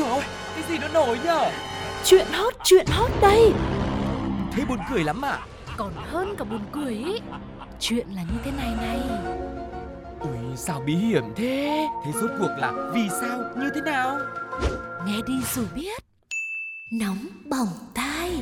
rồi? Cái gì nó nổi nhở? Chuyện hot, chuyện hot đây. Thế buồn cười lắm à? Còn hơn cả buồn cười ý. Chuyện là như thế này này. Ui sao bí hiểm thế? Thế rốt cuộc là vì sao? Như thế nào? Nghe đi rồi biết. Nóng bỏng tai.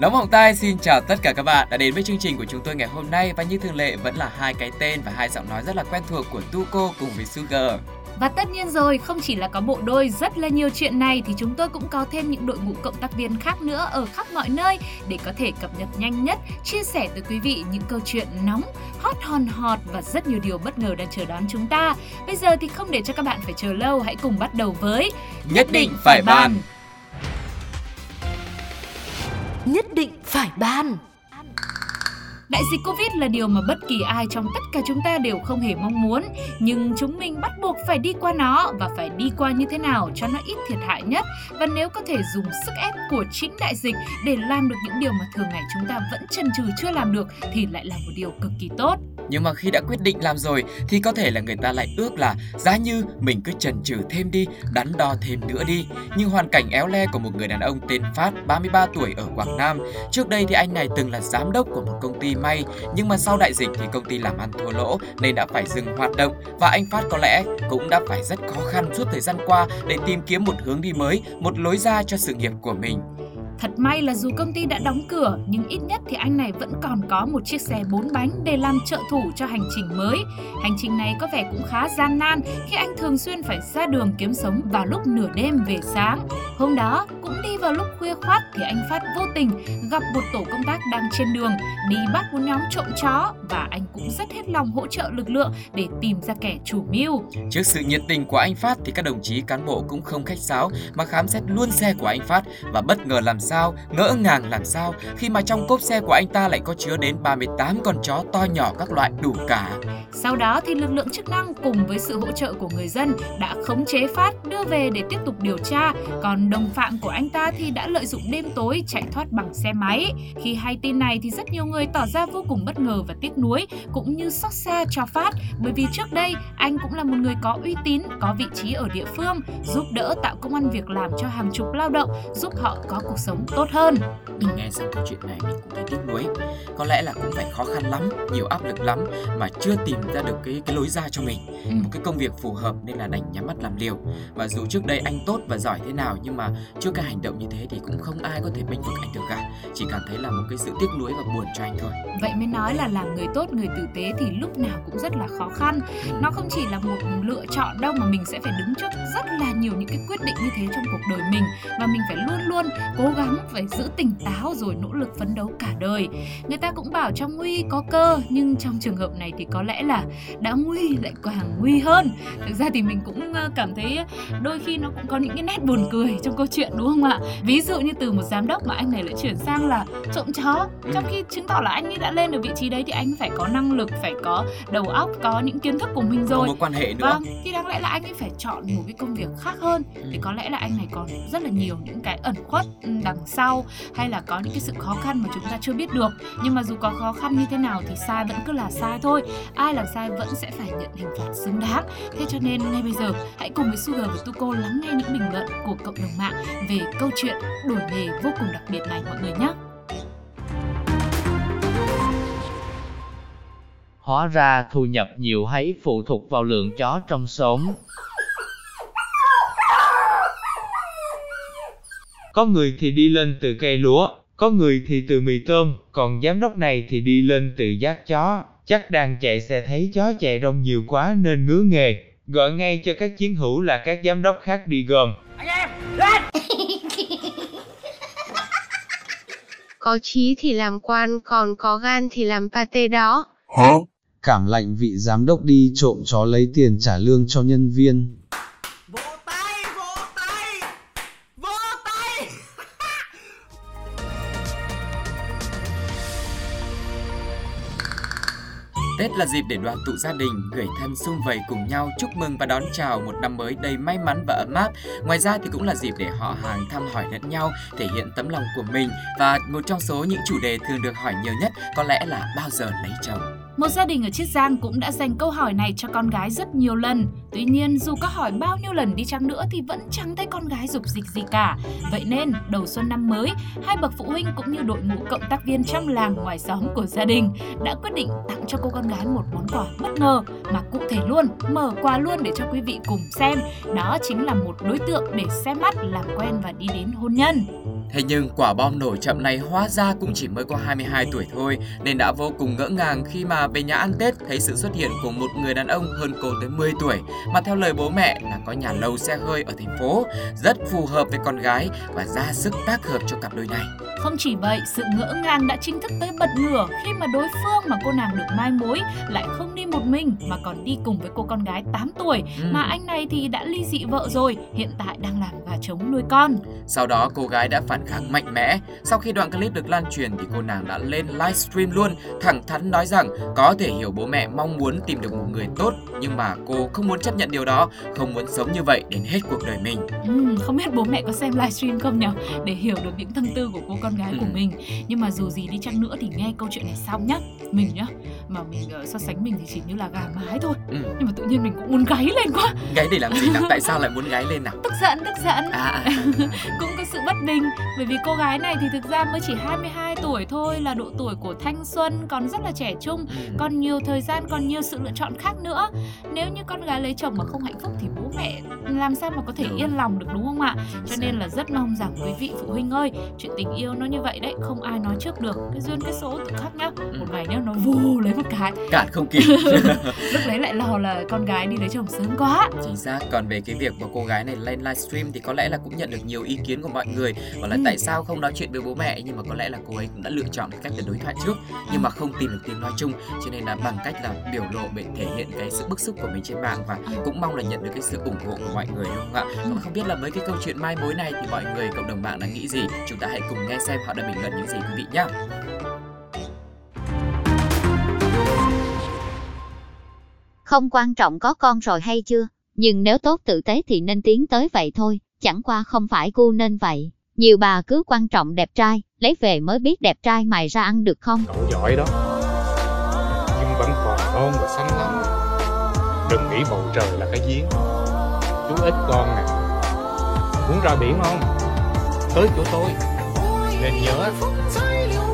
Nóng bỏng tai xin chào tất cả các bạn đã đến với chương trình của chúng tôi ngày hôm nay. Và như thường lệ vẫn là hai cái tên và hai giọng nói rất là quen thuộc của Tuko cùng với Sugar. Và tất nhiên rồi, không chỉ là có bộ đôi rất là nhiều chuyện này thì chúng tôi cũng có thêm những đội ngũ cộng tác viên khác nữa ở khắp mọi nơi để có thể cập nhật nhanh nhất, chia sẻ tới quý vị những câu chuyện nóng, hot hòn hot và rất nhiều điều bất ngờ đang chờ đón chúng ta. Bây giờ thì không để cho các bạn phải chờ lâu, hãy cùng bắt đầu với Nhất định phải bàn. Nhất định phải ban Đại dịch Covid là điều mà bất kỳ ai trong tất cả chúng ta đều không hề mong muốn, nhưng chúng mình bắt buộc phải đi qua nó và phải đi qua như thế nào cho nó ít thiệt hại nhất. Và nếu có thể dùng sức ép của chính đại dịch để làm được những điều mà thường ngày chúng ta vẫn chần chừ chưa làm được thì lại là một điều cực kỳ tốt. Nhưng mà khi đã quyết định làm rồi thì có thể là người ta lại ước là giá như mình cứ chần chừ thêm đi, đắn đo thêm nữa đi. Nhưng hoàn cảnh éo le của một người đàn ông tên Phát, 33 tuổi ở Quảng Nam. Trước đây thì anh này từng là giám đốc của một công ty may, nhưng mà sau đại dịch thì công ty làm ăn thua lỗ nên đã phải dừng hoạt động và anh Phát có lẽ cũng đã phải rất khó khăn suốt thời gian qua để tìm kiếm một hướng đi mới, một lối ra cho sự nghiệp của mình. Thật may là dù công ty đã đóng cửa, nhưng ít nhất thì anh này vẫn còn có một chiếc xe bốn bánh để làm trợ thủ cho hành trình mới. Hành trình này có vẻ cũng khá gian nan, khi anh thường xuyên phải ra đường kiếm sống vào lúc nửa đêm về sáng. Hôm đó, cũng đi vào lúc khuya khoát thì anh Phát vô tình gặp một tổ công tác đang trên đường, đi bắt một nhóm trộm chó và anh cũng rất hết lòng hỗ trợ lực lượng để tìm ra kẻ chủ mưu. Trước sự nhiệt tình của anh Phát thì các đồng chí cán bộ cũng không khách sáo mà khám xét luôn xe của anh Phát và bất ngờ làm sao, ngỡ ngàng làm sao khi mà trong cốp xe của anh ta lại có chứa đến 38 con chó to nhỏ các loại đủ cả. Sau đó thì lực lượng chức năng cùng với sự hỗ trợ của người dân đã khống chế Phát đưa về để tiếp tục điều tra, còn đồng phạm của anh ta thì đã lợi dụng đêm tối chạy thoát bằng xe máy. Khi hay tin này thì rất nhiều người tỏ ra vô cùng bất ngờ và tiếc nuối cũng như xót xa cho Phát bởi vì trước đây anh cũng là một người có uy tín, có vị trí ở địa phương, giúp đỡ tạo công ăn việc làm cho hàng chục lao động, giúp họ có cuộc sống tốt hơn. Mình nghe xong câu chuyện này mình cũng thấy tiếc nuối. Có lẽ là cũng phải khó khăn lắm, nhiều áp lực lắm mà chưa tìm ra được cái cái lối ra cho mình. Ừ. Một cái công việc phù hợp nên là đành nhắm mắt làm liều. Và dù trước đây anh tốt và giỏi thế nào nhưng mà trước cái hành động như thế thì cũng không ai có thể bênh vực anh được cả. Chỉ cảm thấy là một cái sự tiếc nuối và buồn cho anh thôi. Vậy mới nói là làm người tốt, người tử tế thì lúc nào cũng rất là khó khăn. Nó không chỉ là một lựa chọn đâu mà mình sẽ phải đứng trước rất là nhiều những cái quyết định như thế trong cuộc đời mình và mình phải luôn luôn cố gắng phải giữ tỉnh táo rồi nỗ lực phấn đấu cả đời. Người ta cũng bảo trong nguy có cơ nhưng trong trường hợp này thì có lẽ là đã nguy lại càng nguy hơn. Thực ra thì mình cũng ờ, cảm thấy đôi khi nó cũng có những cái nét buồn cười trong câu chuyện đúng không ạ? Ví dụ như từ một giám đốc mà anh này lại chuyển sang là trộm chó trong khi chứng tỏ là anh ấy đã lên được vị trí đấy thì anh phải có năng lực phải có đầu óc có những kiến thức của mình Có rồi mối quan hệ nữa. vâng thì đáng lẽ là anh ấy phải chọn một cái công việc khác hơn thì có lẽ là anh này còn rất là nhiều những cái ẩn khuất ừ, đằng sau, hay là có những cái sự khó khăn mà chúng ta chưa biết được. Nhưng mà dù có khó khăn như thế nào thì sai vẫn cứ là sai thôi. Ai làm sai vẫn sẽ phải nhận hình phạt xứng đáng. Thế cho nên ngay bây giờ, hãy cùng với Sugar và Tuko lắng nghe những bình luận của cộng đồng mạng về câu chuyện đổi nghề vô cùng đặc biệt này, mọi người nhé. Hóa ra thu nhập nhiều hay phụ thuộc vào lượng chó trong xóm. Có người thì đi lên từ cây lúa, có người thì từ mì tôm, còn giám đốc này thì đi lên từ giác chó. Chắc đang chạy xe thấy chó chạy rong nhiều quá nên ngứa nghề, gọi ngay cho các chiến hữu là các giám đốc khác đi gom. Có trí thì làm quan, còn có gan thì làm pate đó. Cảm lạnh vị giám đốc đi trộm chó lấy tiền trả lương cho nhân viên. Tết là dịp để đoàn tụ gia đình, người thân sum vầy cùng nhau chúc mừng và đón chào một năm mới đầy may mắn và ấm áp. Ngoài ra thì cũng là dịp để họ hàng thăm hỏi lẫn nhau, thể hiện tấm lòng của mình và một trong số những chủ đề thường được hỏi nhiều nhất có lẽ là bao giờ lấy chồng. Một gia đình ở Chiết Giang cũng đã dành câu hỏi này cho con gái rất nhiều lần. Tuy nhiên, dù có hỏi bao nhiêu lần đi chăng nữa thì vẫn chẳng thấy con gái dục dịch gì cả. Vậy nên, đầu xuân năm mới, hai bậc phụ huynh cũng như đội ngũ cộng tác viên trong làng ngoài xóm của gia đình đã quyết định tặng cho cô con gái một món quà bất ngờ mà cụ thể luôn, mở quà luôn để cho quý vị cùng xem. Đó chính là một đối tượng để xem mắt, làm quen và đi đến hôn nhân. Thế nhưng quả bom nổ chậm này hóa ra cũng chỉ mới có 22 tuổi thôi nên đã vô cùng ngỡ ngàng khi mà về nhà ăn Tết thấy sự xuất hiện của một người đàn ông hơn cô tới 10 tuổi mà theo lời bố mẹ là có nhà lầu xe hơi ở thành phố, rất phù hợp với con gái và ra sức tác hợp cho cặp đôi này. Không chỉ vậy, sự ngỡ ngàng đã chính thức tới bật ngửa khi mà đối phương mà cô nàng được mai mối lại không đi một mình mà còn đi cùng với cô con gái 8 tuổi Ừ. mà anh này thì đã ly dị vợ rồi, hiện tại đang làm gà trống nuôi con. Sau đó cô gái đã phản kháng mạnh mẽ. Sau khi đoạn clip được lan truyền thì cô nàng đã lên livestream luôn, thẳng thắn nói rằng có thể hiểu bố mẹ mong muốn tìm được một người tốt nhưng mà cô không muốn chấp nhận điều đó, không muốn sống như vậy đến hết cuộc đời mình. Ừm, không biết bố mẹ có xem livestream không nhỉ để hiểu được những tâm tư của cô con gái của Ừ. mình. Nhưng mà dù gì đi chăng nữa thì nghe câu chuyện này xong nhá. Mình nhá, mà mình ờ, so sánh mình thì chỉ như là gà mái thôi. Ừ. Nhưng mà tự nhiên mình cũng muốn gáy lên quá. Gáy để làm gì nào? Tại sao lại muốn gáy lên nào? Tức giận, tức giận. À, cũng có sự bất bình bởi vì cô gái này thì thực ra mới chỉ 22 tuổi thôi là độ tuổi của thanh xuân còn rất là trẻ trung ừ. còn nhiều thời gian còn nhiều sự lựa chọn khác nữa. Nếu như con gái lấy chồng mà không hạnh phúc thì bố mẹ làm sao mà có thể yên lòng được đúng không ạ? Cho nên là rất mong rằng quý vị phụ huynh ơi chuyện tình yêu nó như vậy đấy không ai nói trước được cái duyên cái số tự khắc nhá. Ừ. một ngày nếu nó vù lấy một cái. Cản không kịp. lúc đấy lại lo là con gái đi lấy chồng sớm quá. Chính xác, còn về cái việc mà cô gái này lên livestream thì có lẽ là cũng nhận được nhiều ý kiến của mọi người. Bảo là Ừ. tại sao không nói chuyện với bố mẹ nhưng mà có lẽ là cô ấy cũng đã lựa chọn cái cách là đối thoại trước Nhưng mà không tìm được tiếng nói chung cho nên là bằng cách là biểu lộ để thể hiện cái sự bức xúc của mình trên mạng Và cũng mong là nhận được cái sự ủng hộ của mọi người đúng không ạ? Và không biết là với cái câu chuyện mai mối này thì mọi người cộng đồng mạng đã nghĩ gì Chúng ta hãy cùng nghe xem họ đã bình luận những gì quý vị nhé Không quan trọng có con rồi hay chưa, nhưng nếu tốt tử tế thì nên tiến tới vậy thôi, chẳng qua không phải gu nên vậy. Nhiều bà cứ quan trọng đẹp trai, lấy về mới biết đẹp trai mày ra ăn được không? Cậu giỏi đó. Nhưng vẫn còn non và xanh lắm. Đừng nghĩ bầu trời là cái giếng. Chú ít con nè. Muốn ra biển không? Tới chỗ tôi. Nên nhớ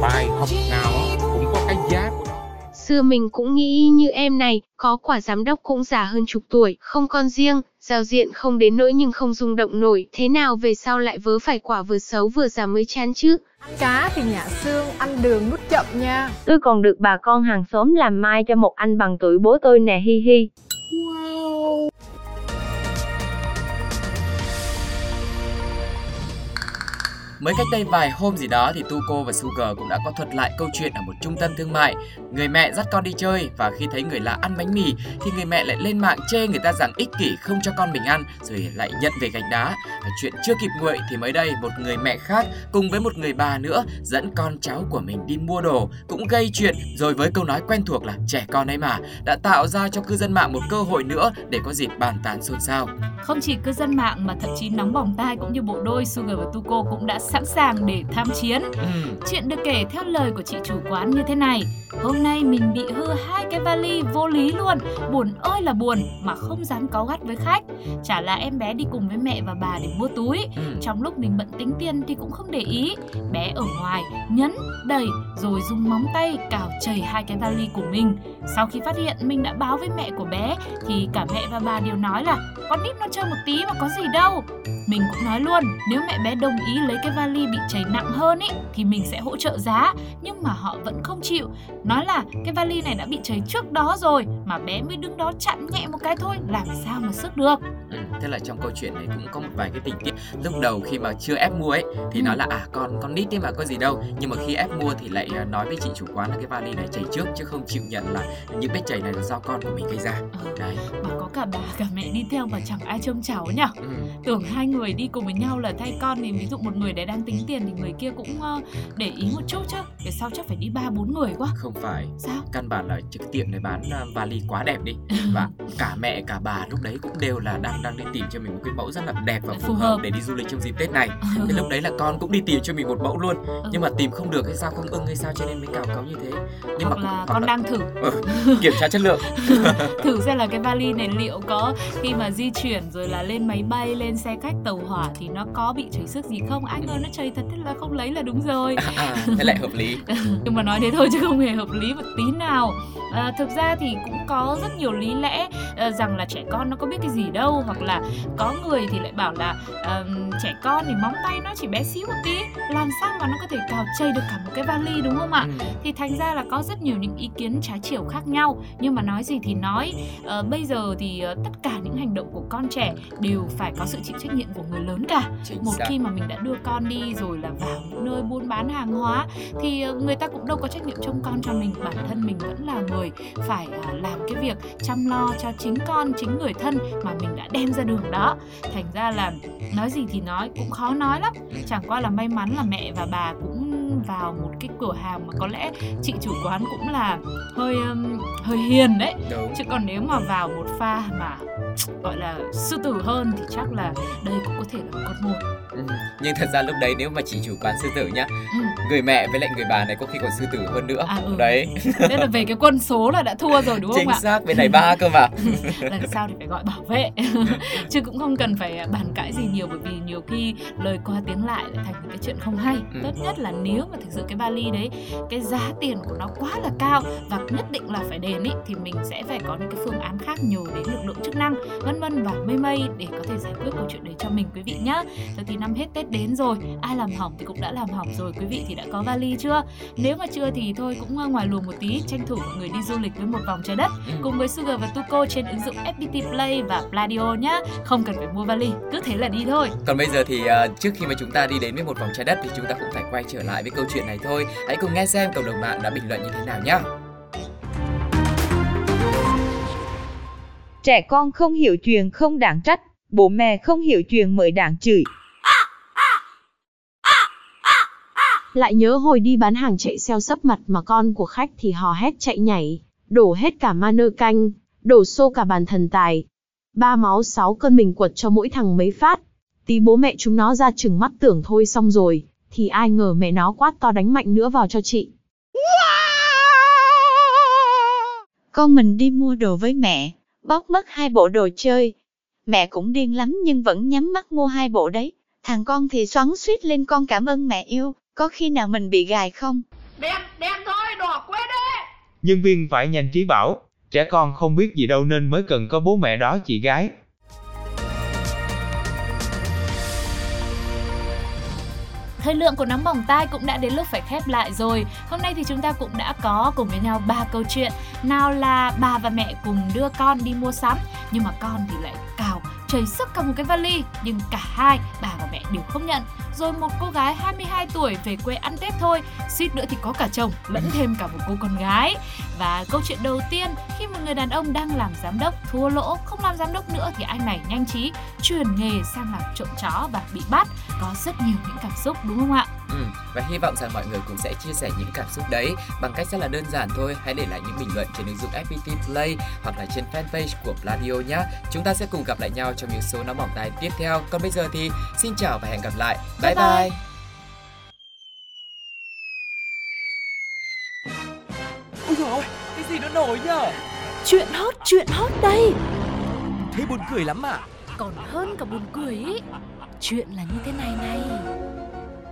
Bài học nào cũng có cái giá. Của nó Xưa mình cũng nghĩ như em này, có quả giám đốc cũng già hơn chục tuổi, không con riêng, giao diện không đến nỗi nhưng không rung động nổi, thế nào về sau lại vớ phải quả vừa xấu vừa già mới chán chứ. Cá thì nhả xương, ăn đường nuốt chậm nha. Tôi còn được bà con hàng xóm làm mai cho một anh bằng tuổi bố tôi nè hi hi. Mới cách đây vài hôm gì đó thì Tuco và Sugar cũng đã có thuật lại câu chuyện ở một trung tâm thương mại. Người mẹ dắt con đi chơi và khi thấy người lạ ăn bánh mì thì người mẹ lại lên mạng chê người ta rằng ích kỷ không cho con mình ăn rồi lại nhận về gạch đá. Và chuyện chưa kịp nguội thì mới đây một người mẹ khác cùng với một người bà nữa dẫn con cháu của mình đi mua đồ cũng gây chuyện rồi với câu nói quen thuộc là trẻ con ấy mà đã tạo ra cho cư dân mạng một cơ hội nữa để có dịp bàn tán xôn xao. Không chỉ cư dân mạng mà thậm chí nóng bỏng tai cũng như bộ đôi Sugar và Tuko cũng đã sẵn sàng để tham chiến. Ừm, Chuyện được kể theo lời của chị chủ quán như thế này. Hôm nay mình bị hư hai cái vali vô lý luôn, buồn ơi là buồn mà không dám cáu gắt với khách. Chả là em bé đi cùng với mẹ và bà để mua túi. ừm. Trong lúc mình bận tính tiền thì cũng không để ý. Bé ở ngoài nhấn, đẩy rồi dùng móng tay cào chảy hai cái vali của mình. Sau khi phát hiện mình đã báo với mẹ của bé thì cả mẹ và bà đều nói là con nít nó chơi một tí mà có gì đâu. Mình cũng nói luôn, nếu mẹ bé đồng ý lấy cái vali bị chảy nặng hơn ý thì mình sẽ hỗ trợ giá, nhưng mà họ vẫn không chịu. Nói là cái vali này đã bị chảy trước đó rồi mà bé mới đứng đó chặn nhẹ một cái thôi, làm sao mà sức được. Ừ, thế là trong câu chuyện này cũng có một vài cái tình tiết lúc đầu khi mà chưa ép mua ấy thì Ừ. nói là à con con nít ấy mà có gì đâu nhưng mà khi ép mua thì lại à, nói với chị chủ quán là cái vali này chảy trước chứ không chịu nhận là những vết chảy này là do con của mình gây ra Ờ, đấy mà có cả bà cả mẹ đi theo mà chẳng ai trông cháu nhỉ ừ. tưởng hai người đi cùng với nhau là thay con thì ví dụ một người đấy đang tính tiền thì người kia cũng ờ, để ý một chút chứ cái sau chắc phải đi ba bốn người quá. Không phải. Sao? Căn bản là cái tiệm này bán à, vali quá đẹp đi. Và cả mẹ cả bà lúc đấy cũng đều là đang đang đi tìm cho mình một cái mẫu rất là đẹp và phù, Phù hợp hợp. để đi du lịch trong dịp Tết này. Thế lúc đấy là con cũng đi tìm cho mình một mẫu luôn. Nhưng mà tìm không được hay sao không ưng hay sao cho nên mới cào cấu như thế. Nhưng hoặc mà là con là- đang thử. Ừ, kiểm tra chất lượng. thử xem là cái vali này liệu có khi mà di chuyển rồi là lên máy bay lên xe khách tàu hỏa thì nó có bị chảy xước gì không? Ai nó chảy thật thế là không lấy là đúng rồi À, thế lại hợp lý. nhưng mà nói thế thôi chứ không hề hợp lý một tí nào à, thực ra thì cũng có rất nhiều lý lẽ à, rằng là trẻ con nó có biết cái gì đâu hoặc là có người thì lại bảo là à, trẻ con thì móng tay nó chỉ bé xíu một tí làm sao mà nó có thể cào chây được cả một cái vali đúng không ạ? Ừ. thì thành ra là có rất nhiều những ý kiến trái chiều khác nhau. Nhưng mà nói gì thì nói. Ờ, bây giờ thì ờ, tất cả những hành động của con trẻ đều phải có sự chịu trách nhiệm của người lớn cả. Chính một xác. khi mà mình đã đưa con đi rồi là vào những nơi buôn bán hàng hóa thì ờ, người ta cũng đâu có trách nhiệm trông con cho mình. Bản thân mình vẫn là người phải ờ, làm cái việc chăm lo cho chính con chính người thân mà mình đã đem ra đường đó. Thành ra là nói gì thì nói cũng khó nói lắm chẳng qua là may mắn là mẹ và bà cũng vào một cái cửa hàng mà có lẽ chị chủ quán cũng là hơi um, hơi hiền đấy Đúng. chứ còn nếu mà vào một pha mà gọi là sư tử hơn thì chắc là đây cũng có thể là con mồi Ừ. Nhưng thật ra lúc đấy nếu mà chỉ chủ quán sư tử nhá, ừ. người mẹ với lại người bà này có khi còn sư tử hơn nữa. À, ừ. Đấy. thế là về cái quân số là đã thua rồi đúng không Chính ạ xác bên này ba cơ mà. lần sau thì phải gọi bảo vệ chứ cũng không cần phải bàn cãi gì nhiều bởi vì nhiều khi lời qua tiếng lại lại thành những cái chuyện không hay Ừ. tốt nhất là nếu mà thực sự cái vali đấy cái giá tiền của nó quá là cao và nhất định là phải đền ý thì mình sẽ phải có những cái phương án khác nhờ đến lực lượng chức năng vân vân và mây mây để có thể giải quyết câu chuyện đấy cho mình quý vị nhá rồi thì năm hết tết đến rồi ai làm hỏng thì cũng đã làm hỏng rồi quý vị thì đã có vali chưa nếu mà chưa thì thôi cũng ờ, ngoài luồng một tí tranh thủ mọi người đi du lịch với một vòng trái đất Ừ. cùng với Sugar và Tuko trên ứng dụng FPT Play và Pladio nhá. Không cần phải mua vali, cứ thế là đi thôi. Còn bây giờ thì à, trước khi mà chúng ta đi đến với một vòng trái đất thì chúng ta cũng phải quay trở lại với câu chuyện này thôi. Hãy cùng nghe xem cộng đồng mạng đã bình luận như thế nào nhá. Trẻ con không hiểu chuyện không đáng trách, bố mẹ không hiểu chuyện mới đáng chửi. Lại nhớ hồi đi bán hàng chạy xeo sấp mặt mà con của khách thì hò hét chạy nhảy, đổ hết cả ma nơ canh, đổ xô cả bàn thần tài. Ba máu sáu cơn mình quật cho mỗi thằng mấy phát. Tí bố mẹ chúng nó ra chừng mắt tưởng thôi xong rồi, thì ai ngờ mẹ nó quát to đánh mạnh nữa vào cho chị. Con mình đi mua đồ với mẹ, bóc mất hai bộ đồ chơi. Mẹ cũng điên lắm nhưng vẫn nhắm mắt mua hai bộ đấy. Thằng con thì xoắn suýt lên con cảm ơn mẹ yêu, có khi nào mình bị gài không? Đen, đen thôi, đỏ quên đi Nhân viên phải nhanh trí bảo, trẻ con không biết gì đâu nên mới cần có bố mẹ đó chị gái. Thời lượng của nóng bỏng tai cũng đã đến lúc phải khép lại rồi. Hôm nay thì chúng ta cũng đã có cùng với nhau ba câu chuyện. Nào là bà và mẹ cùng đưa con đi mua sắm, nhưng mà con thì lại cả chảy sức cả một cái vali, nhưng cả hai bà và mẹ đều không nhận. Rồi một cô gái 22 tuổi về quê ăn Tết thôi, suýt nữa thì có cả chồng lẫn thêm cả một cô con gái. Và câu chuyện đầu tiên, khi một người đàn ông đang làm giám đốc thua lỗ, không làm giám đốc nữa thì anh này nhanh trí chuyển nghề sang làm trộm chó và bị bắt. Có rất nhiều những cảm xúc đúng không ạ? Ừ, và hy vọng rằng mọi người cũng sẽ chia sẻ những cảm xúc đấy bằng cách rất là đơn giản thôi. Hãy để lại những bình luận trên ứng dụng FPT Play hoặc là trên fanpage của Pladio nhé. Chúng ta sẽ cùng gặp lại nhau trong những số nóng bỏng tai tiếp theo. Còn bây giờ thì xin chào và hẹn gặp lại. Bye Bye bye. bye. Ôi dồi ôi, cái gì nó nổi nhở? Chuyện hot, chuyện hot đây Thế buồn cười lắm à? Còn hơn cả buồn cười ý Chuyện là như thế này này